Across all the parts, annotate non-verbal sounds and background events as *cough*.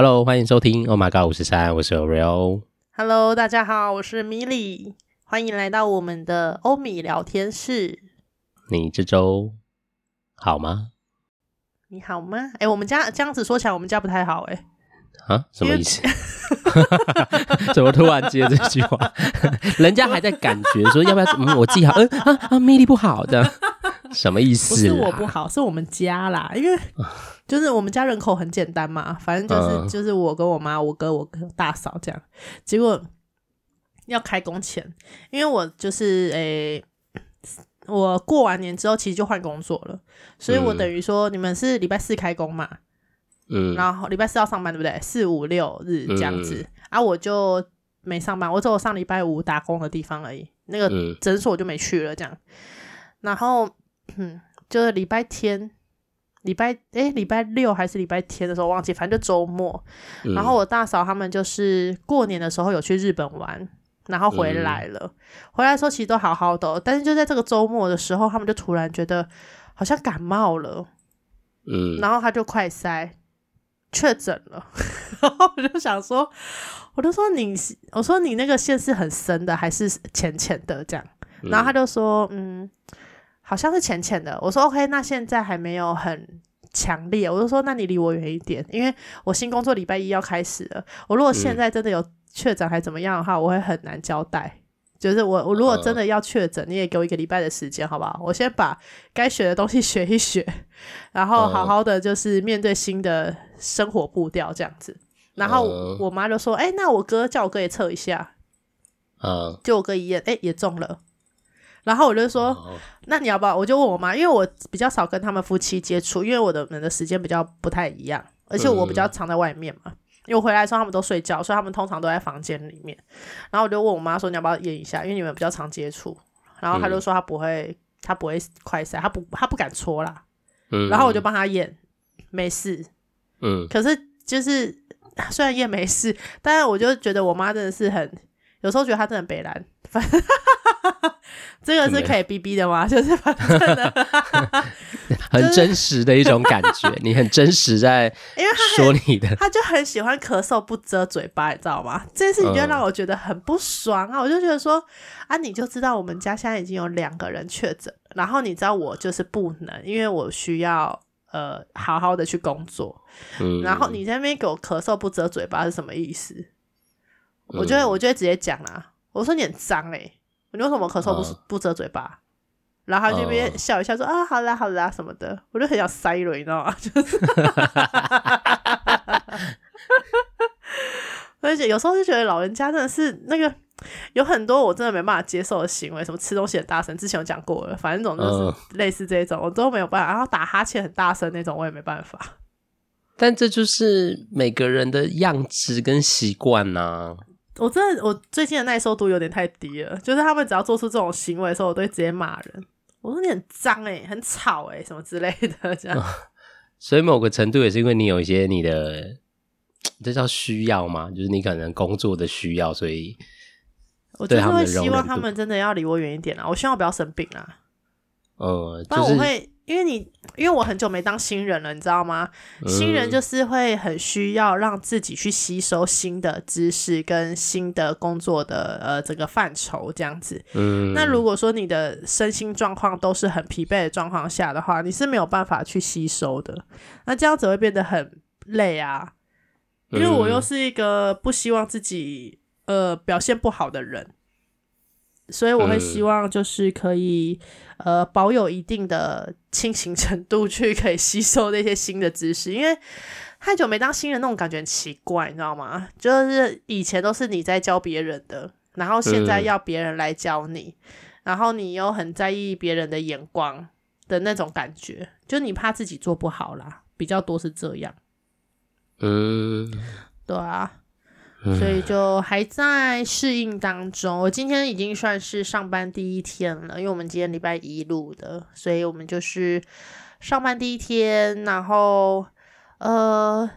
Hello，欢迎收听 Oh My God 五十三，我是 Oreo。Hello，大家好，我是米莉，欢迎来到我们的欧米聊天室。你这周好吗？你好吗？哎、欸，我们家这样子说起来，我们家不太好、欸，哎。啊，什么意思？*laughs* *laughs* 怎么突然接这句话？*laughs* 人家还在感觉说要不要？嗯，我记好。嗯啊啊，米莉不好的，什么意思？不是我不好，是我们家啦。因为就是我们家人口很简单嘛，反正就是、嗯、就是我跟我妈、我哥、我哥大嫂这样。结果要开工前，因为我就是诶、欸，我过完年之后其实就换工作了，所以我等于说你们是礼拜四开工嘛。嗯，然后礼拜四要上班，对不对？四五六日这样子，嗯、啊，我就没上班，我只有上礼拜五打工的地方而已。那个诊所就没去了，这样。然后，嗯，就是礼拜天，礼拜诶，礼拜六还是礼拜天的时候忘记，反正就周末。嗯、然后我大嫂他们就是过年的时候有去日本玩，然后回来了。嗯、回来的时候其实都好好的，但是就在这个周末的时候，他们就突然觉得好像感冒了，嗯，然后他就快塞。确诊了，*laughs* 然后我就想说，我就说你，我说你那个线是很深的还是浅浅的这样？然后他就说，嗯，好像是浅浅的。我说 OK，那现在还没有很强烈。我就说，那你离我远一点，因为我新工作礼拜一要开始了。我如果现在真的有确诊还怎么样的话，我会很难交代。就是我，我如果真的要确诊，你也给我一个礼拜的时间，好不好？我先把该学的东西学一学，*laughs* 然后好好的就是面对新的生活步调这样子。然后我妈就说：“哎、欸，那我哥叫我哥也测一下。”嗯，就我哥一验，哎、欸，也中了。然后我就说：“那你要不要？”我就问我妈，因为我比较少跟他们夫妻接触，因为我的们的时间比较不太一样，而且我比较常在外面嘛。因为我回来的时候他们都睡觉，所以他们通常都在房间里面。然后我就问我妈说：“你要不要验一下？因为你们比较常接触。”然后她就说她不会，她不会快塞，她不她不敢搓啦。嗯。然后我就帮她验，没事。嗯。可是就是 *laughs* 虽然验没事，但是我就觉得我妈真的是很，有时候觉得她真的北兰。反正这个是可以逼逼的吗？*laughs* 就是反正的。*laughs* 很真实的一种感觉，你很真实在，因为他说你的，他就很喜欢咳嗽不遮嘴巴，你知道吗？这件事情就让我觉得很不爽啊！我就觉得说啊，你就知道我们家现在已经有两个人确诊，然后你知道我就是不能，因为我需要呃好好的去工作，嗯，然后你在那边给我咳嗽不遮嘴巴是什么意思？我觉得我就会直接讲啦，我说你很脏哎，你为什么咳嗽不不遮嘴巴？然后他这边笑一笑说、哦、啊，好啦好啦什么的，我就很想塞了，你知道吗？*laughs* 就是，而且有时候就觉得老人家真的是那个有很多我真的没办法接受的行为，什么吃东西很大声，之前有讲过了，反正总之是类似这种，我都没有办法。然后打哈欠很大声那种，我也没办法。但这就是每个人的样子跟习惯呐。我真的，我最近的耐受度有点太低了，就是他们只要做出这种行为的时候，我都会直接骂人。我说你很脏哎、欸，很吵哎、欸，什么之类的这样、*laughs* 哦。所以某个程度也是因为你有一些你的，这叫需要吗？就是你可能工作的需要，所以我就是会希望他们真的要离我远一点啊。我希望我不要生病啊。呃，但我会。因为你，因为我很久没当新人了，你知道吗？新人就是会很需要让自己去吸收新的知识跟新的工作的呃这个范畴这样子。嗯，那如果说你的身心状况都是很疲惫的状况下的话，你是没有办法去吸收的。那这样子会变得很累啊。因为我又是一个不希望自己呃表现不好的人。所以我会希望就是可以，呃，保有一定的清醒程度，去可以吸收那些新的知识。因为太久没当新人，那种感觉很奇怪，你知道吗？就是以前都是你在教别人的，然后现在要别人来教你，然后你又很在意别人的眼光的那种感觉，就你怕自己做不好啦，比较多是这样。嗯，对啊。所以就还在适应当中。我今天已经算是上班第一天了，因为我们今天礼拜一录的，所以我们就是上班第一天。然后，呃，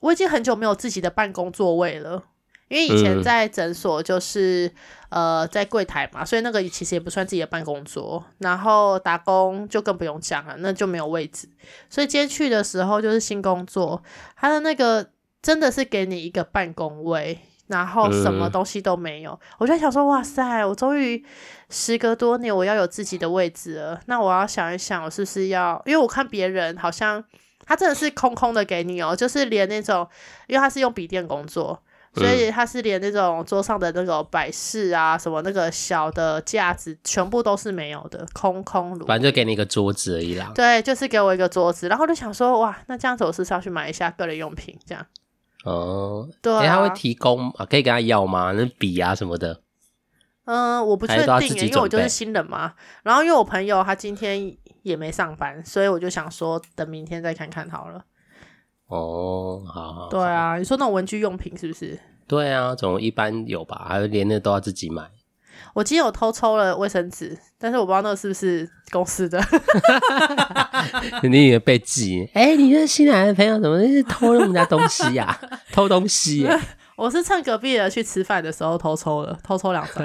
我已经很久没有自己的办公座位了，因为以前在诊所就是呃在柜台嘛，所以那个其实也不算自己的办公桌。然后打工就更不用讲了，那就没有位置。所以今天去的时候就是新工作，他的那个。真的是给你一个办公位，然后什么东西都没有。嗯、我就想说，哇塞，我终于时隔多年，我要有自己的位置了。那我要想一想，我是不是要？因为我看别人好像他真的是空空的给你哦，就是连那种，因为他是用笔电工作。所以他是连那种桌上的那种摆饰啊，什么那个小的架子，全部都是没有的，空空如。反正就给你一个桌子而已啦。对，就是给我一个桌子，然后就想说，哇，那这样子我是不是要去买一下个人用品？这样。哦，对啊。他会提供啊，可以跟他要吗？那笔啊什么的。嗯，我不确定，因为我就是新人嘛。然后因为我朋友他今天也没上班，所以我就想说，等明天再看看好了。哦，好，好，对啊，你说那种文具用品是不是？对啊，总一般有吧，还有连那都要自己买。我今天有偷抽了卫生纸，但是我不知道那个是不是公司的。*laughs* 你以为被记？*laughs* 哎、欸，你这新来的朋友怎么是偷了我们家东西呀、啊？*laughs* 偷东西？我是趁隔壁的去吃饭的时候偷抽了，偷抽两张，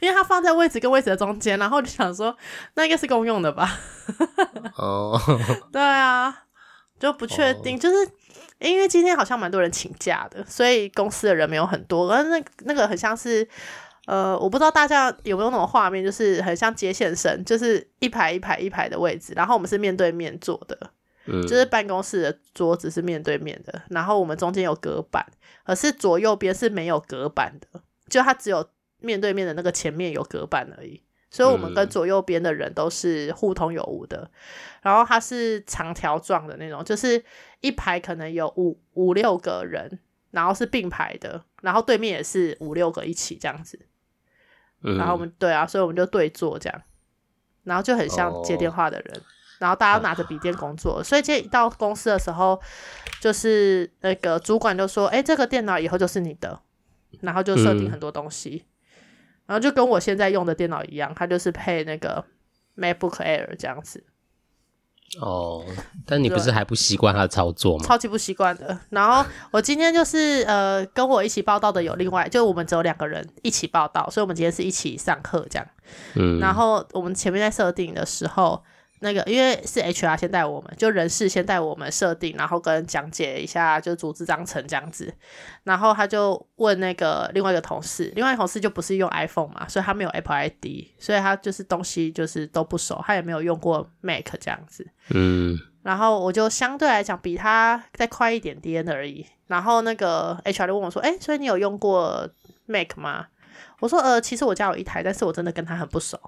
因为它放在位置跟位置的中间，然后就想说那应该是公用的吧。哦，对啊。就不确定，oh. 就是因为今天好像蛮多人请假的，所以公司的人没有很多。而那那个很像是，呃，我不知道大家有没有那种画面，就是很像接线生，就是一排一排一排的位置，然后我们是面对面坐的，嗯，就是办公室的桌子是面对面的，然后我们中间有隔板，可是左右边是没有隔板的，就它只有面对面的那个前面有隔板而已。所以，我们跟左右边的人都是互通有无的。嗯、然后，它是长条状的那种，就是一排可能有五五六个人，然后是并排的，然后对面也是五六个一起这样子。嗯、然后我们对啊，所以我们就对坐这样，然后就很像接电话的人。哦、然后大家拿着笔电工作，啊、所以今天一到公司的时候，就是那个主管就说：“哎，这个电脑以后就是你的。”然后就设定很多东西。嗯然后就跟我现在用的电脑一样，它就是配那个 MacBook Air 这样子。哦，但你不是还不习惯他的操作吗？超级不习惯的。然后我今天就是呃，跟我一起报道的有另外，就我们只有两个人一起报道，所以我们今天是一起上课这样。嗯。然后我们前面在设定的时候。那个，因为是 HR 先带我们，就人事先带我们设定，然后跟讲解一下，就组织章程这样子。然后他就问那个另外一个同事，另外一个同事就不是用 iPhone 嘛，所以他没有 Apple ID，所以他就是东西就是都不熟，他也没有用过 Mac 这样子。嗯。然后我就相对来讲比他再快一点点而已。然后那个 HR 就问我说：“哎，所以你有用过 Mac 吗？”我说：“呃，其实我家有一台，但是我真的跟他很不熟。”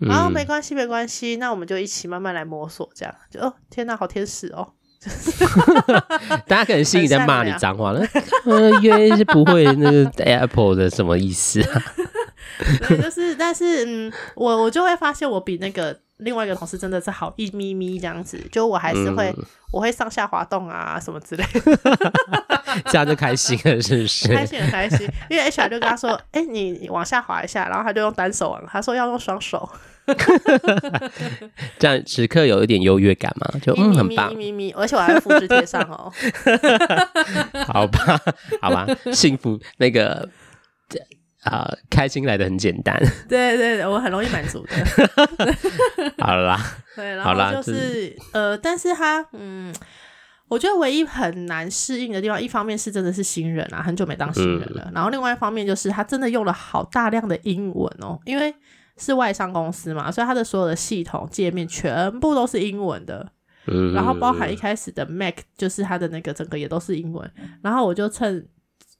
然后、没关系，没关系，那我们就一起慢慢来摸索，这样就哦，天哪，好天使哦！*laughs* 大家可能心里在骂你脏话了，*laughs* 呃，因为是不会那个 Apple 的什么意思啊？*laughs* 对，就是，但是嗯，我我就会发现我比那个。另外一个同事真的是好一咪咪这样子，就我还是会，嗯、我会上下滑动啊什么之类的，*laughs* 这样就开心了，是不是？开心很开心，因为 HR 就跟他说：“哎、欸，你往下滑一下。”然后他就用单手玩，他说要用双手，这样时刻有一点优越感嘛，就嗯很棒，咪咪咪，而且我还会复制贴上哦。*laughs* 好吧，好吧，幸福那个。啊、呃，开心来的很简单。对对对，我很容易满足的。*laughs* 好啦，对，然后就是，是呃，但是他，嗯，我觉得唯一很难适应的地方，一方面是真的是新人啊，很久没当新人了。嗯、然后另外一方面就是他真的用了好大量的英文哦，因为是外商公司嘛，所以他的所有的系统界面全部都是英文的。嗯，然后包含一开始的 Mac，就是他的那个整个也都是英文。然后我就趁。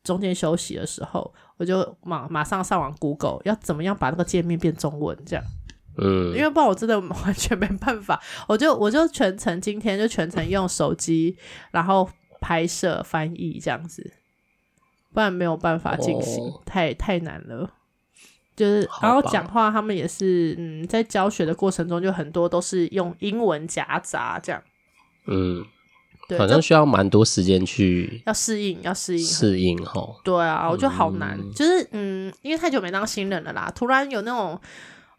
中间休息的时候，我就马马上上网 Google 要怎么样把那个界面变中文，这样，嗯，因为不然我真的 *laughs* 完全没办法，我就我就全程今天就全程用手机，然后拍摄翻译这样子，不然没有办法进行，哦、太太难了。就是然后讲话，他们也是嗯，在教学的过程中就很多都是用英文夹杂这样，嗯。反正需要蛮多时间去要适应，要适应适应哈。对啊，我觉得好难，嗯、就是嗯，因为太久没当新人了啦，突然有那种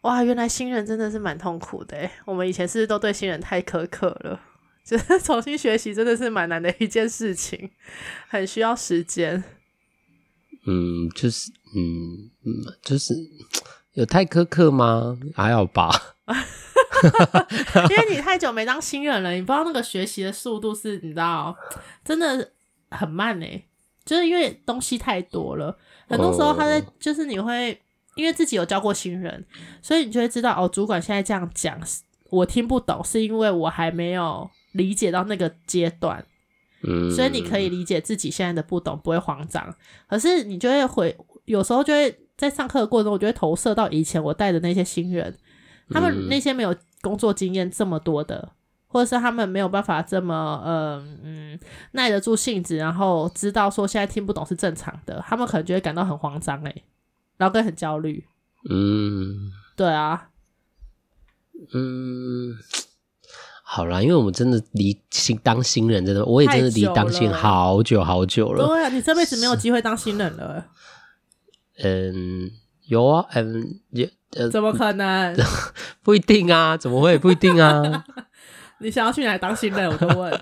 哇，原来新人真的是蛮痛苦的。我们以前是不是都对新人太苛刻了？*laughs* 就是 *laughs* 重新学习真的是蛮难的一件事情，很需要时间。嗯，就是嗯嗯，就是有太苛刻吗？还好吧。*laughs* 因为你太久没当新人了，你不知道那个学习的速度是，你知道，真的很慢诶、欸，就是因为东西太多了，很多时候他在就是你会因为自己有教过新人，所以你就会知道哦，主管现在这样讲，我听不懂，是因为我还没有理解到那个阶段，嗯，所以你可以理解自己现在的不懂，不会慌张，可是你就会回，有时候就会在上课的过程中，我就会投射到以前我带的那些新人，他们那些没有工作经验这么多的。或者是他们没有办法这么嗯嗯耐得住性子，然后知道说现在听不懂是正常的，他们可能就会感到很慌张哎，然后更很焦虑。嗯，对啊，嗯，好啦，因为我们真的离新当新人真的，我也真的离当新人好久好久了。对啊，你这辈子没有机会当新人了。嗯，有啊，嗯，也呃，怎么可能？*laughs* 不一定啊，怎么会不一定啊？*laughs* 你想要去哪里当新人？我都问。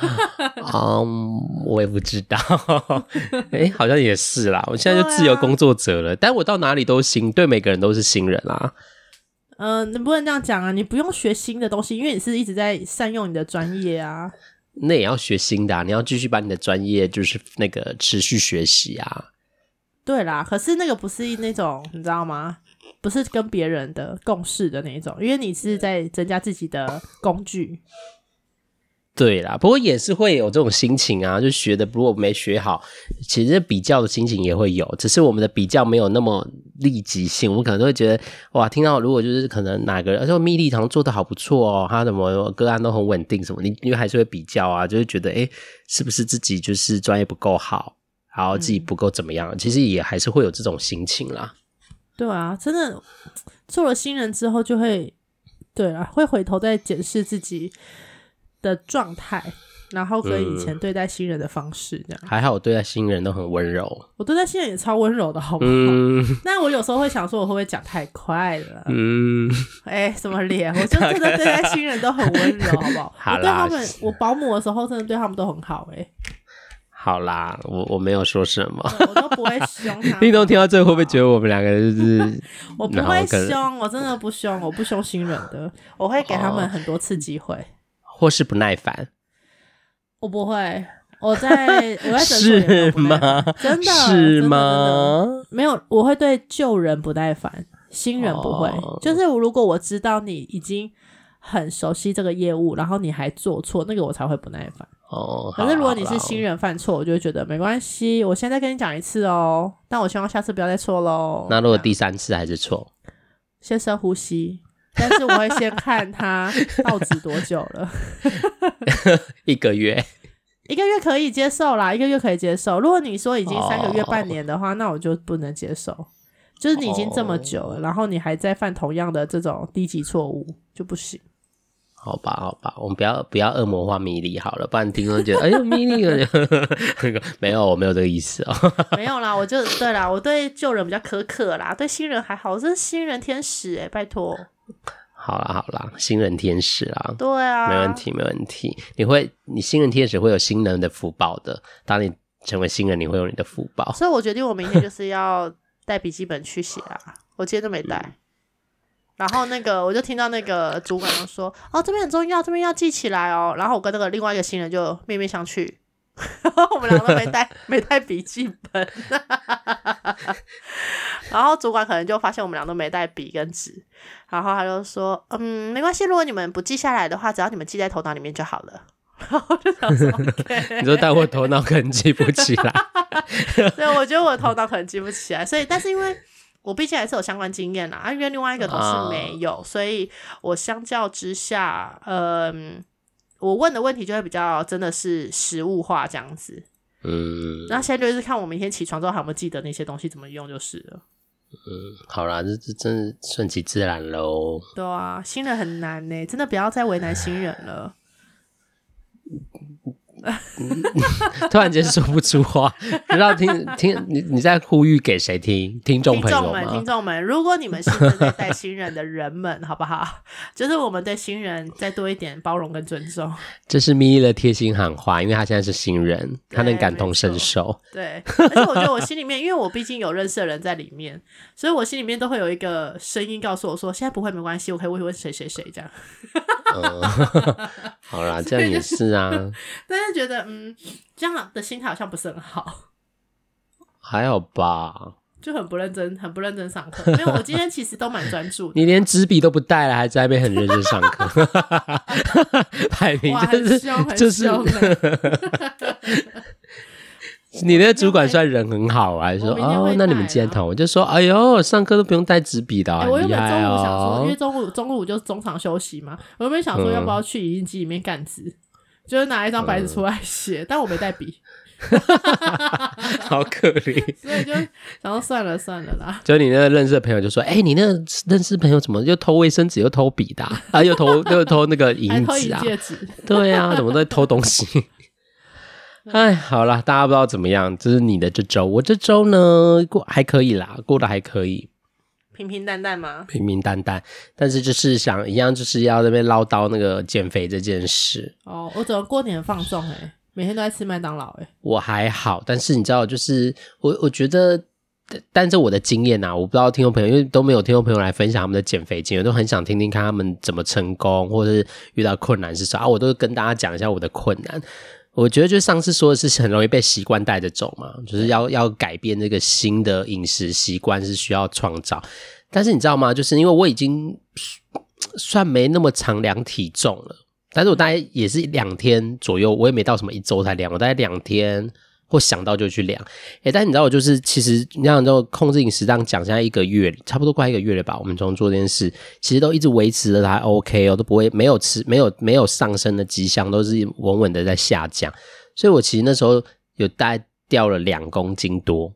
嗯，*laughs* um, 我也不知道。哎、欸，好像也是啦。我现在就自由工作者了，啊、但我到哪里都新，对每个人都是新人啦。嗯、呃，你不能这样讲啊！你不用学新的东西，因为你是一直在善用你的专业啊。那也要学新的啊！你要继续把你的专业，就是那个持续学习啊。对啦，可是那个不是那种，你知道吗？不是跟别人的共事的那种，因为你是在增加自己的工具。对啦，不过也是会有这种心情啊，就学的如果没学好，其实比较的心情也会有，只是我们的比较没有那么立即性。我们可能都会觉得，哇，听到如果就是可能哪个人，而且蜜莉堂做的好不错哦，他什么个案都很稳定什么，你因为还是会比较啊，就会觉得，诶，是不是自己就是专业不够好，然后自己不够怎么样？其实也还是会有这种心情啦。对啊，真的做了新人之后，就会对啊，会回头再检视自己的状态，然后跟以前对待新人的方式这样。嗯、还好，我对待新人都很温柔。我对待新人也超温柔的，好不好？嗯、*laughs* 那我有时候会想说，我会不会讲太快了？嗯，*laughs* 哎、欸，什么脸？我就真的对待新人都很温柔，好不好？*laughs* 我对他们，我保姆的时候，真的对他们都很好、欸，哎。好啦，我我没有说什么，我都不会凶他。叮咚听到最后会不会觉得我们两个就是？我不会凶，我真的不凶，我不凶新人的，我会给他们很多次机会，或是不耐烦。我不会，我在 *laughs* 我在是吗？真的是吗？没有，我会对旧人不耐烦，新人不会。就是如果我知道你已经很熟悉这个业务，然后你还做错，那个我才会不耐烦。哦，可是如果你是新人犯错，我就会觉得没关系。我现在跟你讲一次哦，但我希望下次不要再错喽。那如果第三次还是错，先深呼吸。但是我会先看他到职多久了。*laughs* 一个月，一个月可以接受啦，一个月可以接受。如果你说已经三个月、半年的话，那我就不能接受。就是你已经这么久了，然后你还在犯同样的这种低级错误，就不行。好吧，好吧，我们不要不要恶魔化米粒好了，不然听众觉得哎呦蜜莉，*laughs* 没有，我没有这个意思哦。*laughs* 没有啦，我就对啦，我对旧人比较苛刻啦，对新人还好，我是新人天使哎，拜托。好啦好啦，新人天使啦，对啊，没问题没问题。你会，你新人天使会有新人的福报的。当你成为新人，你会有你的福报。所以我决定，我明天就是要带笔记本去写啊，*laughs* 我今天都没带。嗯然后那个，我就听到那个主管就说：“哦，这边很重要，这边要记起来哦。”然后我跟那个另外一个新人就面面相觑，*laughs* 我们两个都没带 *laughs* 没带笔记本。*laughs* 然后主管可能就发现我们俩都没带笔跟纸，然后他就说：“嗯，没关系，如果你们不记下来的话，只要你们记在头脑里面就好了。”然后我就想说：“你说但我头脑可能记不起来。”对，我觉得我头脑可能记不起来，所以但是因为。我毕竟还是有相关经验啦，啊，因为另外一个同事没有，哦、所以我相较之下，嗯，我问的问题就会比较真的是实物化这样子。嗯，那现在就是看我明天起床之后还有没有记得那些东西怎么用就是了。嗯，好啦，这这真是顺其自然喽。对啊，新人很难呢，真的不要再为难新人了。*laughs* 突然间说不出话，不知道听 *laughs* 听你你在呼吁给谁听？听众朋友们，听众们，如果你们是正在带新人的人们，好不好？*laughs* 就是我们对新人再多一点包容跟尊重。这是咪咪的贴心喊话，因为他现在是新人，他能感同身受。对，而且我觉得我心里面，因为我毕竟有认识的人在里面，所以我心里面都会有一个声音告诉我说：现在不会没关系，我可以问问谁谁谁这样。嗯，好啦，这样也是啊。但是是觉得，嗯，这样的心态好像不是很好。还好吧。就很不认真，很不认真上课。没有，我今天其实都蛮专注的。*laughs* 你连纸笔都不带了，还在那边很认真上课，*laughs* 摆明就是就是。*laughs* 你那个主管算人很好啊，还说哦，那你们今天讨，我就说，哎呦，上课都不用带纸笔的，我原本中午想说，因为中午中午就中场休息嘛，我原本想说要不要去影印机里面干字，就是拿一张白纸出来写，但我没带笔。*laughs* 好可怜，*laughs* 所以就然后算了算了啦。就你那个认识的朋友就说：“哎、欸，你那个认识朋友怎么又偷卫生纸又偷笔的啊？啊又偷 *laughs* 又偷那个银纸啊？戒指？对啊，怎么在偷东西？哎，好啦，大家不知道怎么样，这是你的这周，我这周呢过还可以啦，过得还可以，平平淡淡吗？平平淡淡，但是就是想一样，就是要那边唠叨那个减肥这件事。哦，我怎么过年放纵哎？每天都在吃麦当劳，哎，我还好，但是你知道，就是我我觉得，但是我的经验啊，我不知道听众朋友，因为都没有听众朋友来分享他们的减肥经验，都很想听听看他们怎么成功，或者是遇到困难是啥啊，我都跟大家讲一下我的困难。我觉得就上次说的是很容易被习惯带着走嘛，就是要要改变这个新的饮食习惯是需要创造，但是你知道吗？就是因为我已经算没那么常量体重了。但是我大概也是两天左右，我也没到什么一周才量，我大概两天或想到就去量。诶，但你知道我就是其实你想就控制饮食这样讲，现在一个月差不多快一个月了吧？我们从做这件事，其实都一直维持的还 OK 哦，都不会没有吃没有没有上升的迹象，都是稳稳的在下降。所以我其实那时候有大概掉了两公斤多，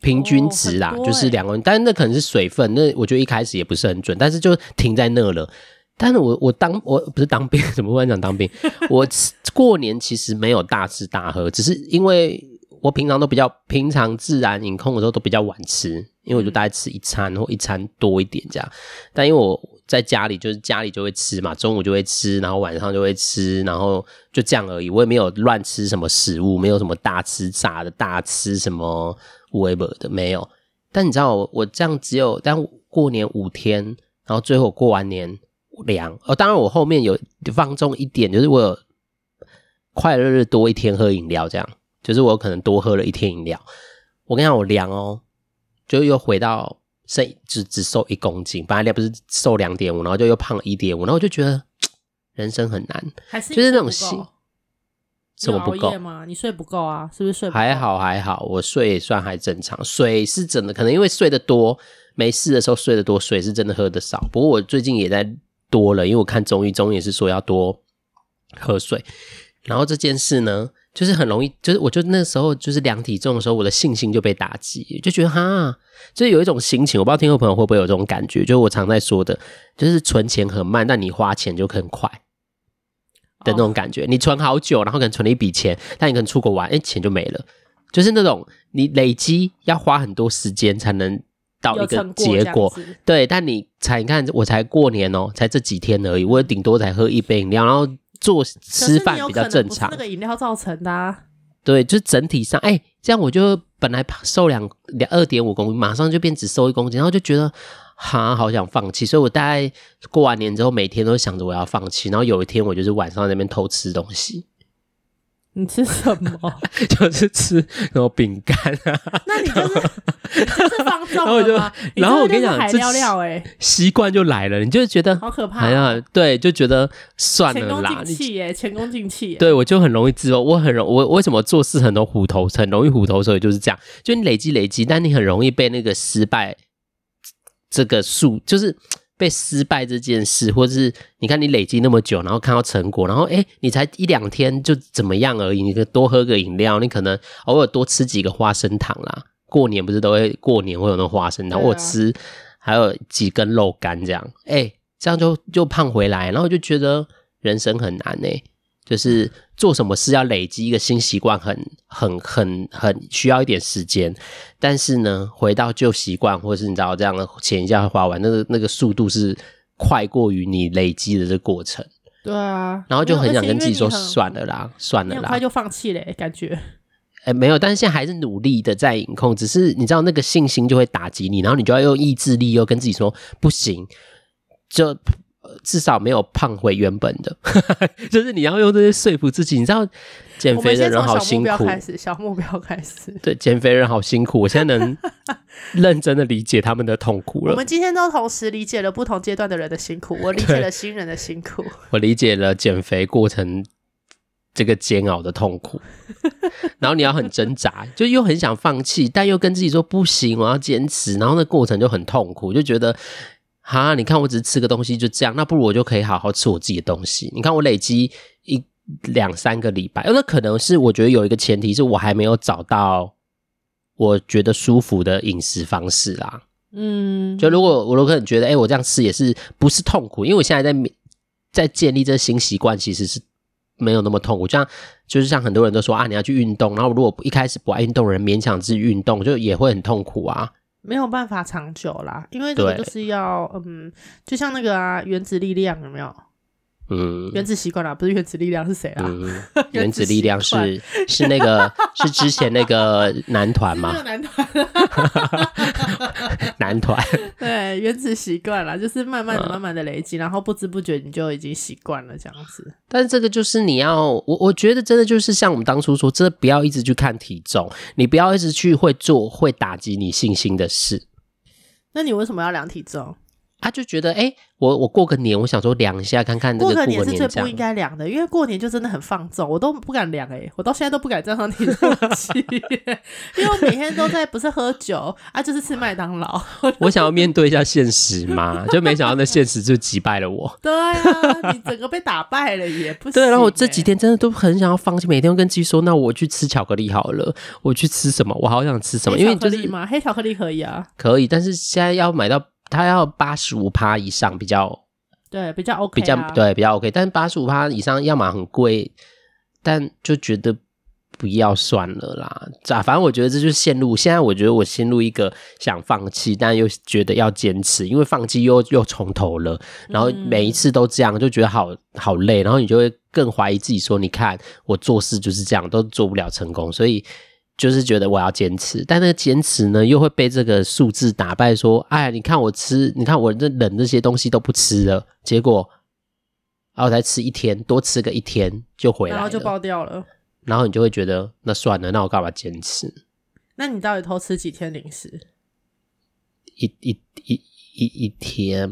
平均值啦，哦、就是两公斤，但是那可能是水分，那我觉得一开始也不是很准，但是就停在那了。但是我我当我不是当兵，怎么忽然讲当兵？*laughs* 我过年其实没有大吃大喝，只是因为我平常都比较平常自然饮控的时候都比较晚吃，因为我就大概吃一餐或一餐多一点这样。但因为我在家里就是家里就会吃嘛，中午就会吃，然后晚上就会吃，然后就这样而已。我也没有乱吃什么食物，没有什么大吃炸的、大吃什么 whatever 的没有。但你知道我我这样只有但过年五天，然后最后过完年。量哦，当然我后面有放纵一点，就是我有快乐日多一天喝饮料，这样就是我可能多喝了一天饮料。我跟你讲，我量哦，就又回到剩只只瘦一公斤，本来量不是瘦两点五，然后就又胖了一点五，然后我就觉得人生很难，还是就是那种心什么不够吗？你睡不够啊？是不是睡不够？还好还好，我睡也算还正常，水是真的，可能因为睡得多，没事的时候睡得多，水是真的喝得少。不过我最近也在。多了，因为我看中医，中医也是说要多喝水。然后这件事呢，就是很容易，就是我就那时候就是量体重的时候，我的信心就被打击，就觉得哈，就是有一种心情，我不知道听众朋友会不会有这种感觉，就是我常在说的，就是存钱很慢，但你花钱就很快的那种感觉。你存好久，然后可能存了一笔钱，但你可能出国玩，哎，钱就没了，就是那种你累积要花很多时间才能。到一个结果，对，但你才你看，我才过年哦，才这几天而已，我顶多才喝一杯饮料，然后做吃饭比较正常。那个饮料造成的啊，对，就是整体上，哎，这样我就本来瘦两两二点五公斤，马上就变只瘦一公斤，然后就觉得哈，好想放弃，所以我大概过完年之后，每天都想着我要放弃，然后有一天我就是晚上在那边偷吃东西。你吃什么？*laughs* 就是吃什么饼干啊。*laughs* 那你就是就是放纵了吗？然后我跟你讲，海料料哎，习惯就来了，你就觉得好可怕。哎呀，对，就觉得算了啦。前功尽弃耶，前功尽弃。对，我就很容易自我，我很容我为什么做事很多虎头，很容易虎头，所以就是这样。就你累积累积，但你很容易被那个失败这个数，就是。被失败这件事，或者是你看你累积那么久，然后看到成果，然后诶，你才一两天就怎么样而已，你可多喝个饮料，你可能偶尔多吃几个花生糖啦。过年不是都会过年会有那种花生糖，我、啊、吃还有几根肉干这样，诶，这样就就胖回来，然后就觉得人生很难诶。就是做什么事要累积一个新习惯，很、很、很、很需要一点时间。但是呢，回到旧习惯，或者是你知道这样的钱一下花完，那个那个速度是快过于你累积的这个过程。对啊，然后就很想跟自己说算了啦，算了啦，快就放弃了，感觉。哎，没有，但是现在还是努力的在隐控，只是你知道那个信心就会打击你，然后你就要用意志力又跟自己说不行，就。至少没有胖回原本的，*laughs* 就是你要用这些说服自己。你知道，减肥的人好辛苦。小目标开始，小目标开始。对，减肥人好辛苦。我现在能 *laughs* 认真的理解他们的痛苦了。我们今天都同时理解了不同阶段的人的辛苦。我理解了新人的辛苦，我理解了减肥过程这个煎熬的痛苦。*laughs* 然后你要很挣扎，就又很想放弃，但又跟自己说不行，我要坚持。然后那过程就很痛苦，就觉得。哈，你看我只是吃个东西就这样，那不如我就可以好好吃我自己的东西。你看我累积一两三个礼拜，那可能是我觉得有一个前提是我还没有找到我觉得舒服的饮食方式啦。嗯，就如果我如果可能觉得，哎、欸，我这样吃也是不是痛苦，因为我现在在在建立这新习惯，其实是没有那么痛苦。像就是像很多人都说啊，你要去运动，然后如果一开始不爱运动的人勉强自己运动，就也会很痛苦啊。没有办法长久啦，因为这个就是要嗯，就像那个啊，原子力量有没有？嗯，原子习惯啦，不是原子力量是谁啊？嗯，*laughs* 原子力量是是那个是之前那个男团吗？*laughs* 男团，*laughs* 男团。对，原子习惯啦，就是慢慢的、慢慢的累积，嗯，然后不知不觉你就已经习惯了这样子。但是这个就是你要，我我觉得真的就是像我们当初说，真的不要一直去看体重，你不要一直去会做会打击你信心的事。那你为什么要量体重？他就觉得，哎、欸，我我过个年，我想说量一下，看看这个过个年是最不应该量的，因为过年就真的很放纵，我都不敢量，哎，我到现在都不敢站上体重机，因为我每天都在不是喝酒啊，就是吃麦当劳。我想要面对一下现实嘛，就没想到那现实就击败了我。对啊，你整个被打败了也不行。对，然后我这几天真的都很想要放弃，每天都跟自己说，那我去吃巧克力好了，我去吃什么？我好想吃什么？因为就是黑巧克力可以啊，可以，但是现在要买到。它要八十五趴以上比较，对，比较 OK，比较对，比较 OK。但是八十五趴以上要么很贵，但就觉得不要算了啦。咋？反正我觉得这就是陷入。现在我觉得我陷入一个想放弃，但又觉得要坚持，因为放弃又又从头了。然后每一次都这样，就觉得好好累。然后你就会更怀疑自己，说：“你看我做事就是这样，都做不了成功。”所以。就是觉得我要坚持，但那个坚持呢，又会被这个数字打败。说，哎，你看我吃，你看我这冷这些东西都不吃了，结果，然后才吃一天，多吃个一天就回来，然后就爆掉了。然后你就会觉得，那算了，那我干嘛坚持？那你到底偷吃几天零食？一、一、一、一、一天。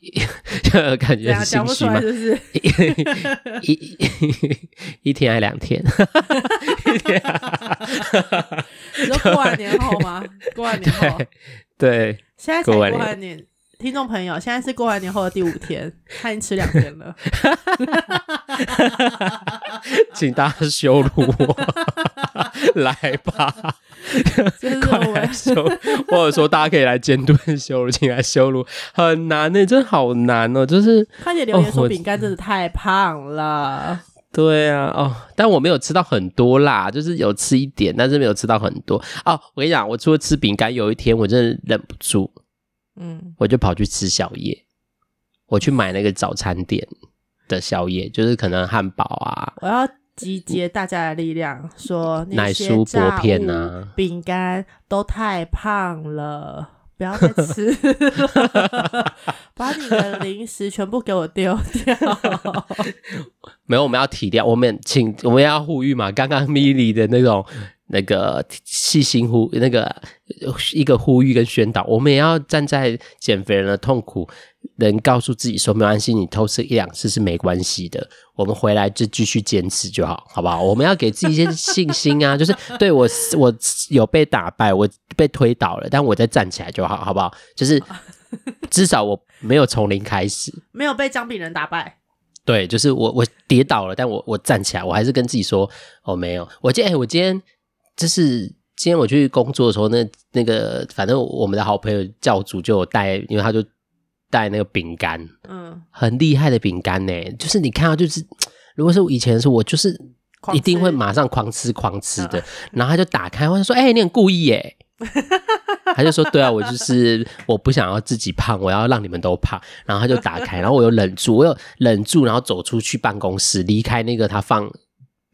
*laughs* 就感觉是心虚吗？是 *laughs* 一一 *laughs* 一天还两天？一天？你说过完年后吗？过完年后？对，现在才过完年。听众朋友，现在是过完年后的第五天，他已经吃两天了。*laughs* 请大家羞辱我，来吧！快来羞，或者说大家可以来监督羞辱，请来羞辱，很难呢、欸，真的好难哦、喔。就是快点留言说饼干真的太胖了。对啊，哦，但我没有吃到很多啦，就是有吃一点，但是没有吃到很多。哦，我跟你讲，我除了吃饼干，有一天我真的忍不住。嗯，我就跑去吃宵夜，我去买那个早餐店的宵夜，就是可能汉堡啊。我要集结大家的力量，说奶酥薄片啊、饼干都太胖了，不要再吃，*laughs* 把你的零食全部给我丢掉。*laughs* 没有，我们要体谅，我们请我们要呼吁嘛。刚刚米莉的那种。那个细心呼，那个一个呼吁跟宣导，我们也要站在减肥人的痛苦，能告诉自己说，没关系，你偷吃一两次是没关系的，我们回来就继续坚持就好，好不好？我们要给自己一些信心啊，*laughs* 就是对我，我有被打败，我被推倒了，但我再站起来就好，好不好？就是至少我没有从零开始，没有被姜饼人打败。对，就是我我跌倒了，但我我站起来，我还是跟自己说，哦，没有，我今天，我今天。就是今天我去工作的时候，那那个反正我们的好朋友教主就有带，因为他就带那个饼干，嗯，很厉害的饼干呢。就是你看到，就是如果是我以前的时候，我就是一定会马上狂吃狂吃的。*laughs* 然后他就打开，我就说：“哎、欸，你很故意耶。*laughs* ”他就说：“对啊，我就是我不想要自己胖，我要让你们都胖。”然后他就打开，*laughs* 然后我又忍住，我又忍住，然后走出去办公室，离开那个他放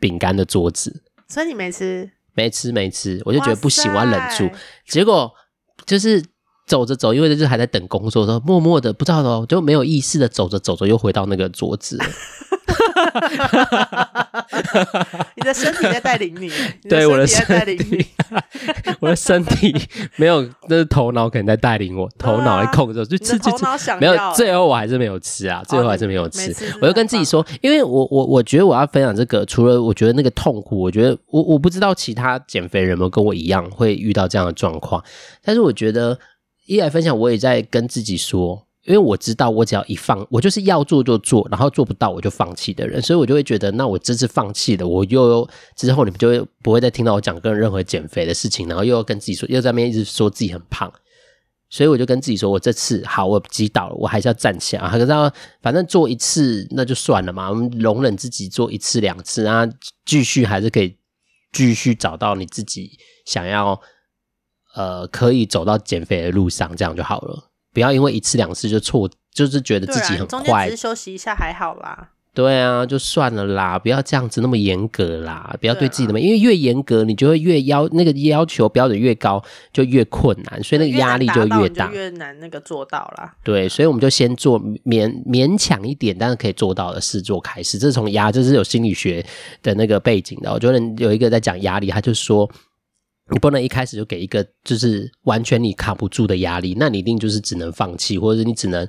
饼干的桌子。所以你没吃。没吃没吃，我就觉得不行，我要忍住。结果就是走着走，因为就是还在等工作的时候，默默的不知道的就没有意识的走着走着，又回到那个桌子。*laughs* *laughs* 你的身体在带领你，*laughs* 对，我的身体带领你，*laughs* 我的身体没有，那是头脑可能在带领我，头脑在控制，就吃没有，最后我还是没有吃啊，最后还是没有吃。我就跟自己说，因为我我我觉得我要分享这个，除了我觉得那个痛苦，我觉得我我不知道其他减肥人有没有跟我一样会遇到这样的状况，但是我觉得一来分享，我也在跟自己说。因为我知道，我只要一放，我就是要做就做，然后做不到我就放弃的人，所以我就会觉得，那我这次放弃了，我又之后你们就不会再听到我讲跟任何减肥的事情，然后又要跟自己说，又在那边一直说自己很胖，所以我就跟自己说，我这次好，我击倒了，我还是要站起来，可是反正做一次那就算了嘛，我们容忍自己做一次两次啊，继续还是可以继续找到你自己想要呃可以走到减肥的路上，这样就好了。不要因为一次两次就错，就是觉得自己很快。只是休息一下还好啦。对啊，就算了啦，不要这样子那么严格啦，不要对自己那么，因为越严格，你就会越要那个要求标准越高，就越困难，所以那个压力就越大，越难那个做到啦。对，所以我们就先做勉勉强一点，但是可以做到的事做开始。这是从压，这是有心理学的那个背景的。我觉得有一个在讲压力，他就说。你不能一开始就给一个就是完全你扛不住的压力，那你一定就是只能放弃，或者是你只能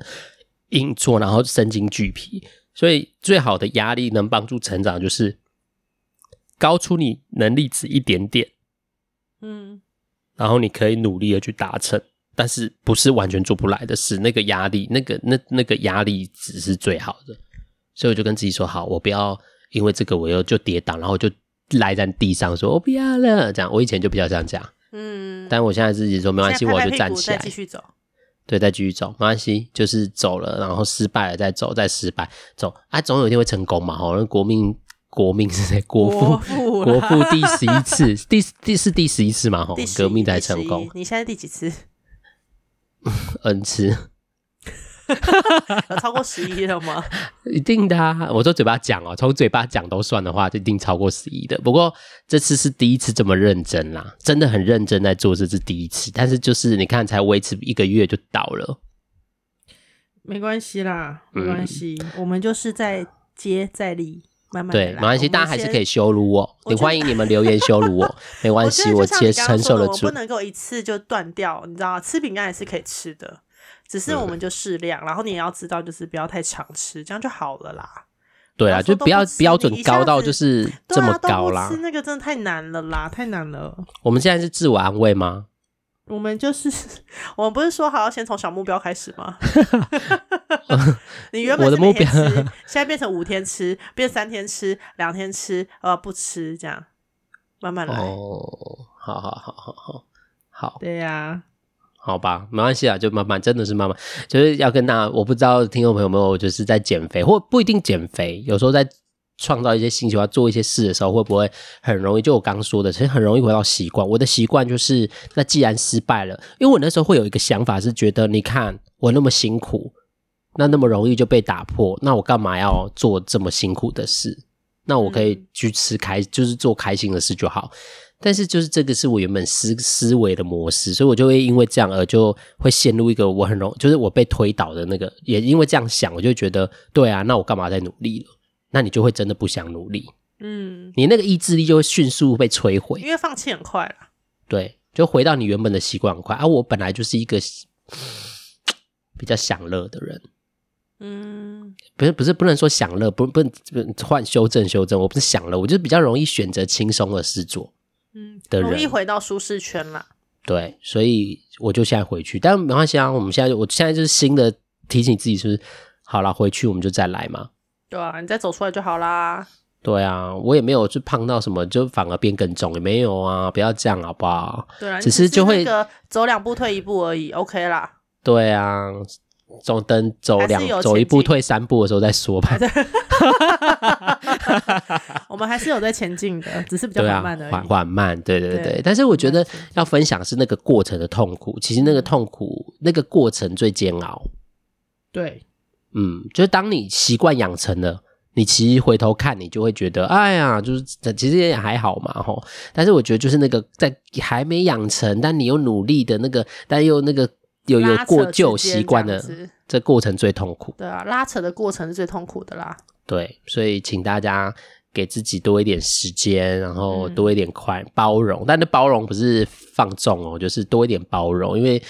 硬做，然后身经俱疲。所以最好的压力能帮助成长，就是高出你能力值一点点，嗯，然后你可以努力的去达成，但是不是完全做不来的事，那个压力，那个那那个压力值是最好的。所以我就跟自己说，好，我不要因为这个我又就跌倒，然后就。赖在地上说：“我不要了。”这样，我以前就比较这样讲。嗯，但我现在自己说没关系，我就站起来，继续走。对，再继续走，没关系，就是走了，然后失败了再走，再失败，走啊，总有一天会成功嘛！好，国民，国民是谁？国父，国父第十一次，第第是第十一次嘛？哈，*laughs* 革命才成功。你现在第几次？N 次。*laughs* *laughs* 有超过十一了吗？一定的啊！我说嘴巴讲哦，从嘴巴讲都算的话，就一定超过十一的。不过这次是第一次这么认真啦，真的很认真在做，这是第一次。但是就是你看，才维持一个月就倒了，没关系啦，没关系，嗯、我们就是在接再厉，慢慢对，没关系，大家还是可以羞辱我，我欢迎你们留言羞辱我，*laughs* 没关系，我接承受得住。我不能够一次就断掉，你知道吗？吃饼干也是可以吃的。只是我们就适量，嗯、然后你也要知道，就是不要太常吃，这样就好了啦。对啊，就不要标准高到就是这么高啦。啊、吃那个真的太难了啦，太难了。我们现在是自我安慰吗？我们就是，*laughs* 我们不是说好要先从小目标开始吗？*laughs* 你原本的目标现在变成五天吃，变三天吃，两天吃，呃，不吃，这样慢慢来。哦，好好好好好好。对呀、啊。好吧，没关系啊，就慢慢，真的是慢慢，就是要跟大家，我不知道听众朋友有没有就是在减肥，或不一定减肥，有时候在创造一些新习惯、做一些事的时候，会不会很容易？就我刚刚说的，其实很容易回到习惯。我的习惯就是，那既然失败了，因为我那时候会有一个想法，是觉得你看我那么辛苦，那那么容易就被打破，那我干嘛要做这么辛苦的事？那我可以去吃开，就是做开心的事就好。但是就是这个是我原本思思维的模式，所以我就会因为这样而就会陷入一个我很容就是我被推倒的那个，也因为这样想，我就觉得对啊，那我干嘛再努力了？那你就会真的不想努力，嗯，你那个意志力就会迅速被摧毁，因为放弃很快了。对，就回到你原本的习惯很快啊。我本来就是一个比较享乐的人，嗯，不是不是不能说享乐，不不不换修正修正，我不是享乐，我就是比较容易选择轻松的事做。嗯，容易回到舒适圈了。对，所以我就现在回去，但没关系啊。我们现在，我现在就是新的提醒自己，是好了，回去我们就再来嘛。对啊，你再走出来就好啦。对啊，我也没有就胖到什么，就反而变更重也没有啊。不要这样好不好？对啊，只是就会走两步退一步而已，OK 啦。对啊。走等走两走一步退三步的时候再说吧。*laughs* 我们还是有在前进的，只是比较缓慢的，缓缓慢。对对对，对，但是我觉得要分享是那个过程的痛苦，其实那个痛苦那个过程最煎熬。对，嗯，就是当你习惯养成了，你其实回头看你就会觉得，哎呀，就是其实也还好嘛，吼。但是我觉得就是那个在还没养成，但你又努力的那个，但又那个。有有过旧有习惯的，这过程最痛苦。对啊，拉扯的过程是最痛苦的啦。对，所以请大家给自己多一点时间，然后多一点宽、嗯、包容。但那包容不是放纵哦，就是多一点包容。因为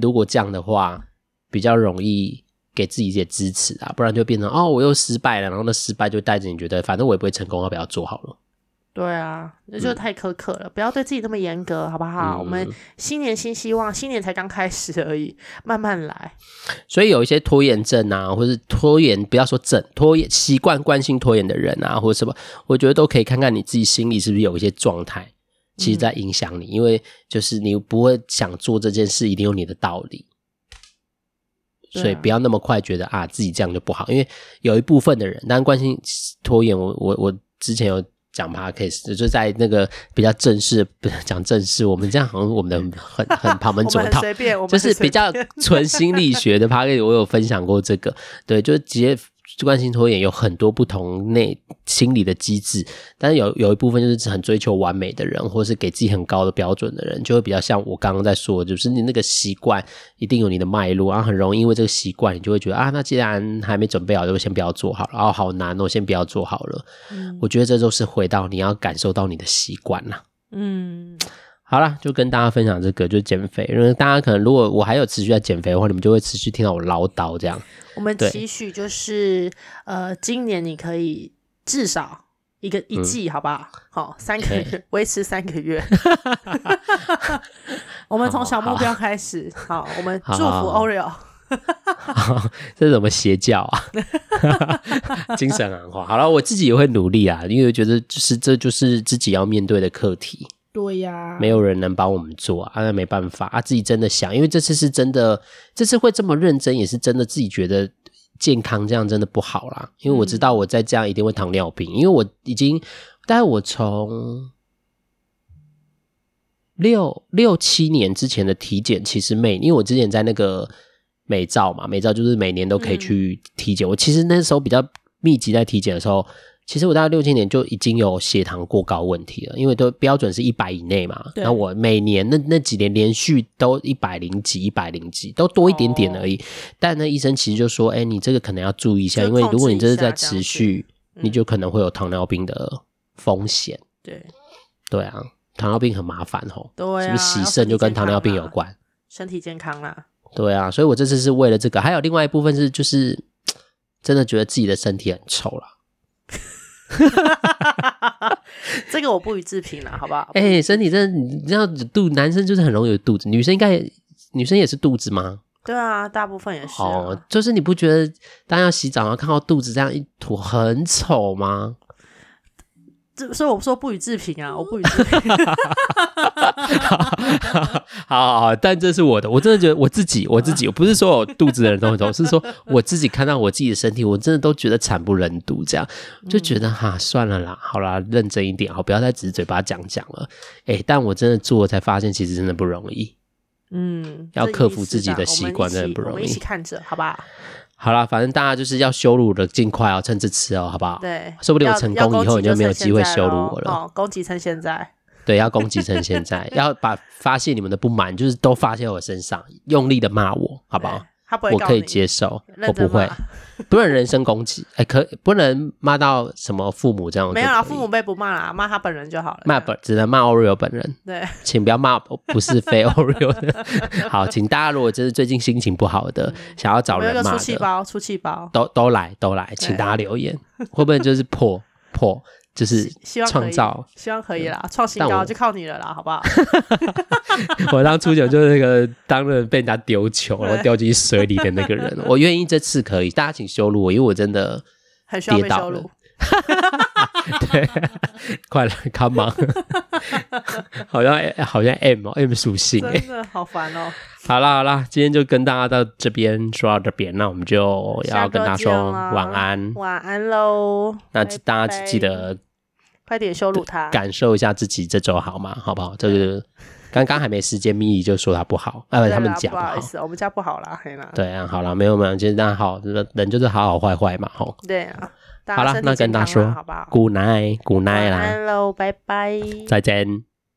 如果这样的话，比较容易给自己一些支持啊，不然就变成哦，我又失败了，然后那失败就带着你觉得，反正我也不会成功，要不要做好了？对啊，那就太苛刻了，嗯、不要对自己那么严格，好不好？嗯、我们新年新希望，新年才刚开始而已，慢慢来。所以有一些拖延症啊，或是拖延，不要说症，拖延习惯惯性拖延的人啊，或者什么，我觉得都可以看看你自己心里是不是有一些状态，其实在影响你，嗯、因为就是你不会想做这件事，一定有你的道理。所以不要那么快觉得啊，自己这样就不好，因为有一部分的人，当然惯性拖延，我我我之前有。讲 podcast 就是在那个比较正式，不是讲正式，我们这样好像我们的很很旁门左道，就是比较纯 *laughs* 心理学的 podcast 我有分享过这个，对，就是直接。惯性拖延有很多不同内心理的机制，但是有有一部分就是很追求完美的人，或是给自己很高的标准的人，就会比较像我刚刚在说，就是你那个习惯一定有你的脉络，然后很容易因为这个习惯，你就会觉得啊，那既然还没准备好，就先不要做好了，然后好难哦，先不要做好了。我觉得这都是回到你要感受到你的习惯了。嗯。好啦，就跟大家分享这个，就是减肥。因为大家可能如果我还有持续在减肥的话，你们就会持续听到我唠叨这样。我们期许就是，呃，今年你可以至少一个一季，好不好？好，三个月，*laughs* 维持三个月。*laughs* 我们从小目标开始。好，我们祝福 Oreo。*laughs* 这是什么邪教啊？精神喊话。好了，我自己也会努力啊，因为觉得就是这就是自己要面对的课题。对呀，没有人能帮我们做啊，那没办法啊，自己真的想，因为这次是真的，这次会这么认真，也是真的自己觉得健康这样真的不好啦。因为我知道我再这样一定会糖尿病，嗯、因为我已经，大概我从六六七年之前的体检，其实每，因为我之前在那个美照嘛，美照就是每年都可以去体检，嗯、我其实那时候比较密集在体检的时候。其实我大概六七年就已经有血糖过高问题了，因为都标准是一百以内嘛。对。那我每年那那几年连续都一百零几、一百零几，都多一点点而已。哦、但那医生其实就说：“哎、欸，你这个可能要注意一下，因为如果你这是在持续，嗯、你就可能会有糖尿病的风险。”对，对啊，糖尿病很麻烦哦。对啊，是不是洗肾就跟糖尿病有关？身体健康啦。对啊，所以我这次是为了这个，还有另外一部分是就是真的觉得自己的身体很臭啦。*laughs* 这个我不予置评了，好不好？哎、欸，身体真的，你知道肚男生就是很容易有肚子，女生应该女生也是肚子吗？对啊，大部分也是、啊。哦，就是你不觉得当要洗澡然后看到肚子这样一坨很丑吗？所以我说不予置评啊，我不予置评。*laughs* 好好好，但这是我的，我真的觉得我自己，我自己，我不是说我肚子的人都很丑，是说我自己看到我自己的身体，我真的都觉得惨不忍睹，这样就觉得哈，算了啦，好啦，认真一点，好，不要再只是嘴巴讲讲了。哎、欸，但我真的做了才发现，其实真的不容易。嗯，要克服自己的习惯，真的不容易。我们一起看着，好不好？好啦，反正大家就是要羞辱的尽快哦，趁这次哦，好不好？对，说不定我成功以后你就没有机会羞辱我了。哦，攻击趁现在。对，要攻击趁现在，*laughs* 要把发泄你们的不满，就是都发泄我身上，用力的骂我，好不好？他不会，我可以接受，我不会，*laughs* 不能人身攻击，哎，可不能骂到什么父母这样？没有啦，父母辈不骂啦，骂他本人就好了。骂本只能骂 Oreo 本人。对，请不要骂不是非 Oreo 的。*laughs* 好，请大家如果就是最近心情不好的，想要找人骂的，出气包，出气包，都都来都来，请大家留言，会不会就是破破？就是创造，希望可以啦，创新高就靠你了啦，好不好？*laughs* *laughs* 我当初九就是那个当了被人家丢球，然后掉进水里的那个人，我愿意这次可以，大家请羞辱我，因为我真的很需要被羞辱。*laughs* 对，快来，come on！好像好像 M 哦，M 属性，真的好烦哦。好啦好啦，今天就跟大家到这边说到这边，那我们就要跟大家说晚安，晚安喽。那大家记得快点羞辱他，感受一下自己这周好吗？好不好？就是刚刚还没时间，咪咪就说他不好，呃，他们讲不好意思，我们家不好啦，黑啦。对啊，好了，没有没有，其实大家好，人就是好好坏坏嘛，吼。对啊。好了，那跟大家说，Good night，Good night 啦，Hello，，拜拜，再见。